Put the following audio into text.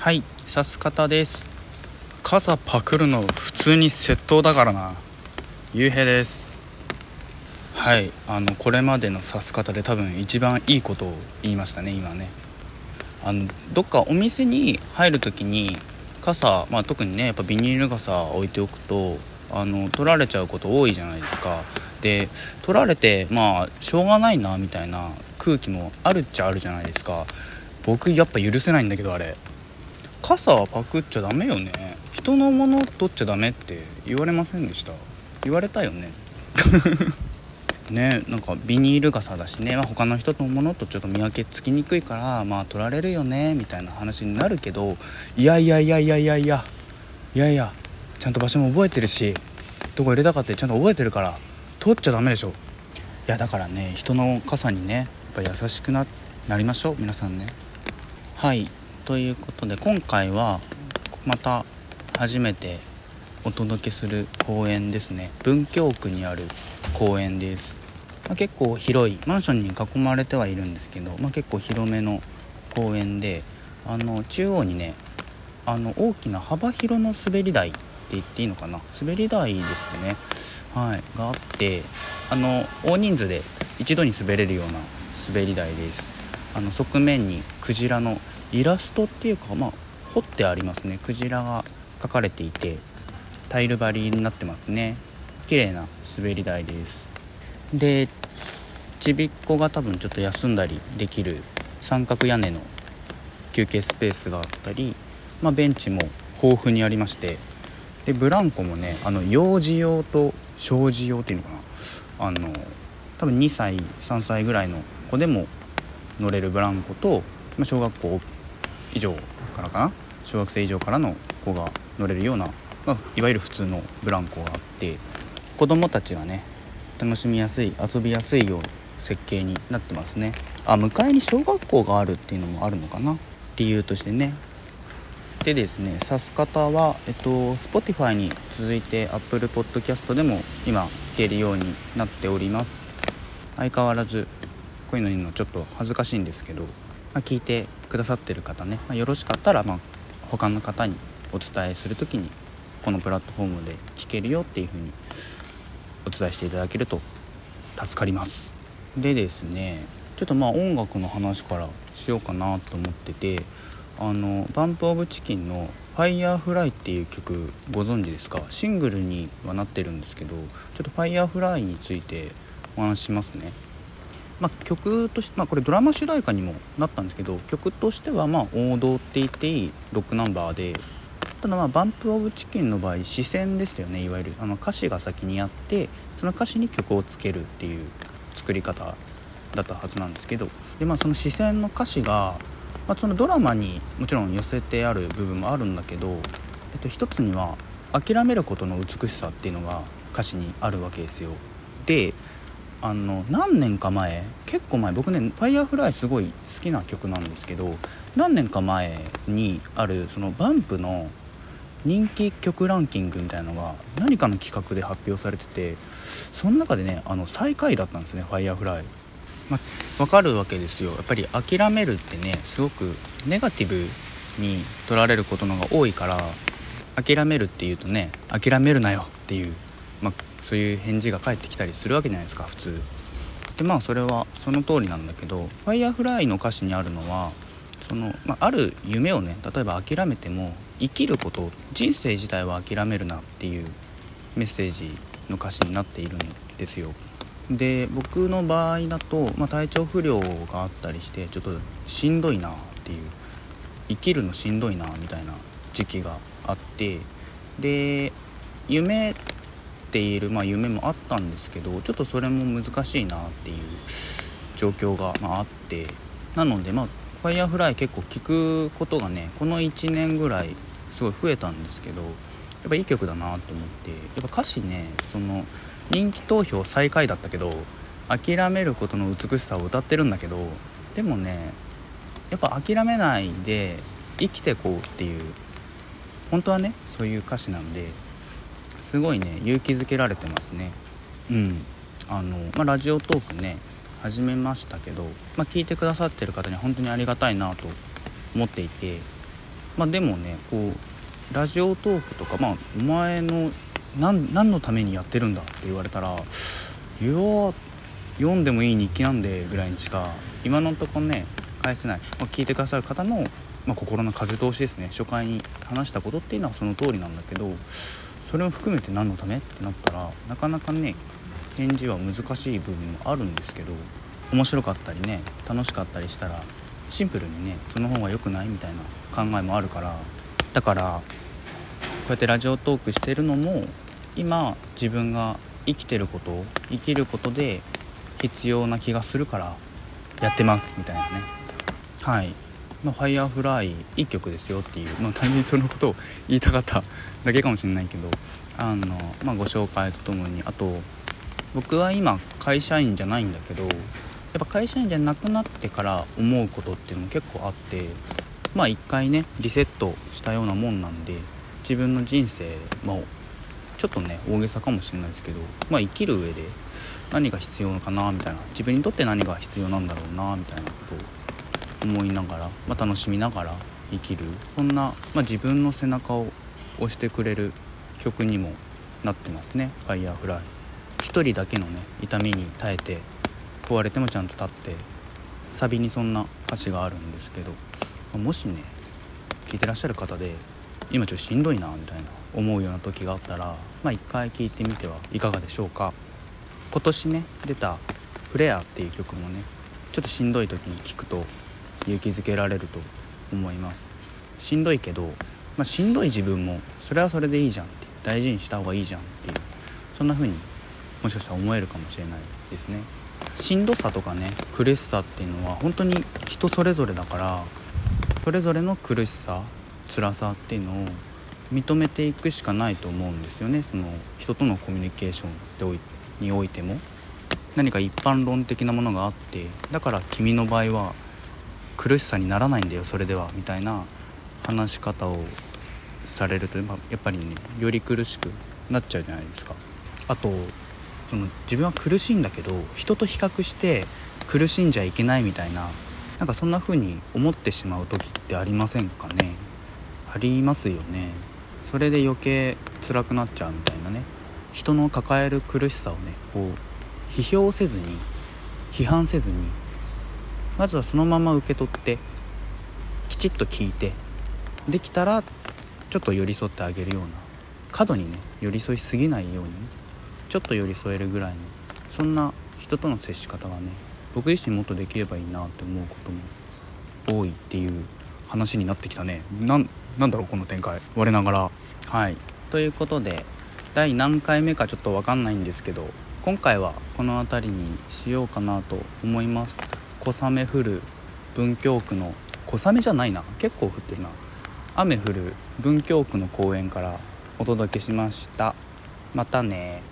はいさす方です。傘パクるの普通に窃盗だからな。ゆうへいです。はいあのこれまでの指す方で多分一番いいことを言いましたね今ね。あのどっかお店に入る時に傘、まあ、特にねやっぱビニール傘置いておくとあの取られちゃうこと多いじゃないですか。で取られてまあしょうがないなみたいな空気もあるっちゃあるじゃないですか。僕やっぱ許せないんだけどあれ。傘はパクっちゃダメよね。人のもの取っちゃダメって言われませんでした。言われたよね。ねなんかビニール傘だしね、まあ、他の人のものとちょっと見分けつきにくいからまあ取られるよねみたいな話になるけどいやいやいやいやいやいやいやいやちゃんと場所も覚えてるしどこ入れたかってちゃんと覚えてるから取っちゃダメでしょ。いやだからね人の傘にねやっぱ優しくななりましょう皆さんね。はい。ということで今回はまた初めてお届けする公園ですね。文京区にある公園です、まあ、結構広いマンションに囲まれてはいるんですけど、まあ、結構広めの公園であの中央にねあの大きな幅広の滑り台って言っていいのかな？滑り台ですね。はい。があってあの大人数で一度に滑れるような滑り台です。あの側面にクジラのイラストっていうかまあ彫ってありますね。クジラが描かれていてタイル張りになってますね。綺麗な滑り台です。でちびっこが多分ちょっと休んだりできる三角屋根の休憩スペースがあったり、まあ、ベンチも豊富にありましてでブランコもねあの幼児用と小児用っていうのかな。あの多分2歳3歳ぐらいの子でも乗れるブランコと、まあ、小学校以上からかな？小学生以上からの子が乗れるような、まあ、いわゆる普通のブランコがあって子供たちがね楽しみやすい遊びやすいよう設計になってますね。あ向かいに小学校があるっていうのもあるのかな？理由としてね。でですね指す方は、えっと、Spotify に続いて Apple Podcast でも今聞けるようになっております。相変わらずこういうの言うのちょっと恥ずかしいんですけど、まあ、聞いてくださってる方ね、まあ、よろしかったら、まあ、他の方にお伝えする時にこのプラットフォームで聞けるよっていう風にお伝えしていただけると助かります。でですねちょっとまあ音楽の話からしようかなと思っててあの BUMP OF CHICKEN の「firefly っていう曲ご存知ですか？シングルにはなってるんですけどちょっと「ファイヤーフライについてお話ししますね。まあ、曲として、まあ、これドラマ主題歌にもなったんですけど曲としてはま王道って言っていいロックナンバーでただまあバンプ・オブ・チキンの場合視線ですよねいわゆるあの歌詞が先にあってその歌詞に曲をつけるっていう作り方だったはずなんですけどで、まあ、その視線の歌詞が、まあ、そのドラマにもちろん寄せてある部分もあるんだけど、えっと、一つには諦めることの美しさっていうのが歌詞にあるわけですよ。であの何年か前結構前僕ね「ファイヤーフライすごい好きな曲なんですけど何年か前にあるそのバンプの人気曲ランキングみたいなのが何かの企画で発表されててその中でねあの最下位だったんですね「ファイヤーフライ。まあ、分かるわけですよ。やっぱり諦めるってねすごくネガティブに取られることのが多いから諦めるっていうとね諦めるなよっていう、まあ、そういう返事が返ってきたりするわけじゃないですか普通。でまあそれはその通りなんだけど「ファイヤーフライの歌詞にあるのはその、まあ、ある夢をね例えば諦めても生きること人生自体は諦めるなっていうメッセージの歌詞になっているんですよ。で僕の場合だと、まあ、体調不良があったりしてちょっとしんどいなっていう生きるのしんどいなみたいな時期があってで夢ている、まあ、夢もあったんですけどちょっとそれも難しいなっていう状況が、まあ、あって。なのでまあファイヤーフライ結構聴くことがねこの1年ぐらいすごい増えたんですけどやっぱいい曲だなと思って。やっぱ歌詞ねその人気投票最下位だったけど諦めることの美しさを歌ってるんだけどでもねやっぱ諦めないで生きてこうっていう本当はねそういう歌詞なんですごいね勇気づけられてますね。うん。あの、まあ、ラジオトークね始めましたけど、まあ、聞いてくださってる方には本当にありがたいなと思っていてまあでもねこうラジオトークとかまあお前の何何のためにやってるんだって言われたらいや読んでもいい日記なんでぐらいにしか今のところね返せない、まあ、聞いてくださる方の、まあ、心の風通しですね。初回に話したことっていうのはその通りなんだけどそれを含めて何のため？ってなったらなかなかね返事は難しい部分もあるんですけど面白かったりね楽しかったりしたらシンプルにねその方が良くないみたいな考えもあるからだからこうやってラジオトークしてるのも今自分が生きてること生きることで必要な気がするからやってますみたいなね。はい。ま、ファイヤーフライいい曲ですよっていう、まあ、単純にそのことを言いたかっただけかもしれないけどあの、まあ、ご紹介とともにあと僕は今会社員じゃないんだけどやっぱ会社員じゃなくなってから思うことっていうのも結構あってまあ一回ねリセットしたようなもんなんで自分の人生まあちょっとね大げさかもしれないですけどまあ生きる上で何が必要かなみたいな。自分にとって何が必要なんだろうなみたいなことを思いながら、まあ、楽しみながら生きる。そんな、まあ、自分の背中を押してくれる曲にもなってますね「ファイヤーフライ。一人だけのね痛みに耐えて壊れてもちゃんと立ってサビにそんな歌詞があるんですけどもしね聞いてらっしゃる方で今ちょっとしんどいなみたいな思うような時があったらまあ一回聞いてみてはいかがでしょうか。今年ね出た「フレア」っていう曲もねちょっとしんどい時に聴くと勇気づけられると思います。しんどいけど、まあ、しんどい自分もそれはそれでいいじゃんって大事にした方がいいじゃんっていうそんな風にもしかしたら思えるかもしれないですね。しんどさとかね苦しさっていうのは本当に人それぞれだからそれぞれの苦しさ辛さっていうのを認めていくしかないと思うんですよね。その人とのコミュニケーションにおいても。何か一般論的なものがあってだから君の場合は苦しさにならないんだよそれではみたいな話し方をされるとまやっぱりねより苦しくなっちゃうじゃないですか。あとその自分は苦しいんだけど人と比較して苦しんじゃいけないみたいななんかそんな風に思ってしまう時ってありませんかね。ありますよね。それで余計辛くなっちゃうみたいなね。人の抱える苦しさをねこう批評せずに批判せずにまずはそのまま受け取ってきちっと聞いてできたらちょっと寄り添ってあげるような過度にね寄り添いすぎないようにちょっと寄り添えるぐらいのそんな人との接し方がね僕自身もっとできればいいなって思うことも多いっていう話になってきたね。なんだろうこの展開。我ながら。はい。ということで第何回目かちょっと分かんないんですけど今回はこの辺りにしようかなと思います。小雨降る文京区の小雨じゃないな。結構降ってるな。雨降る文京区の公園からお届けしました。またね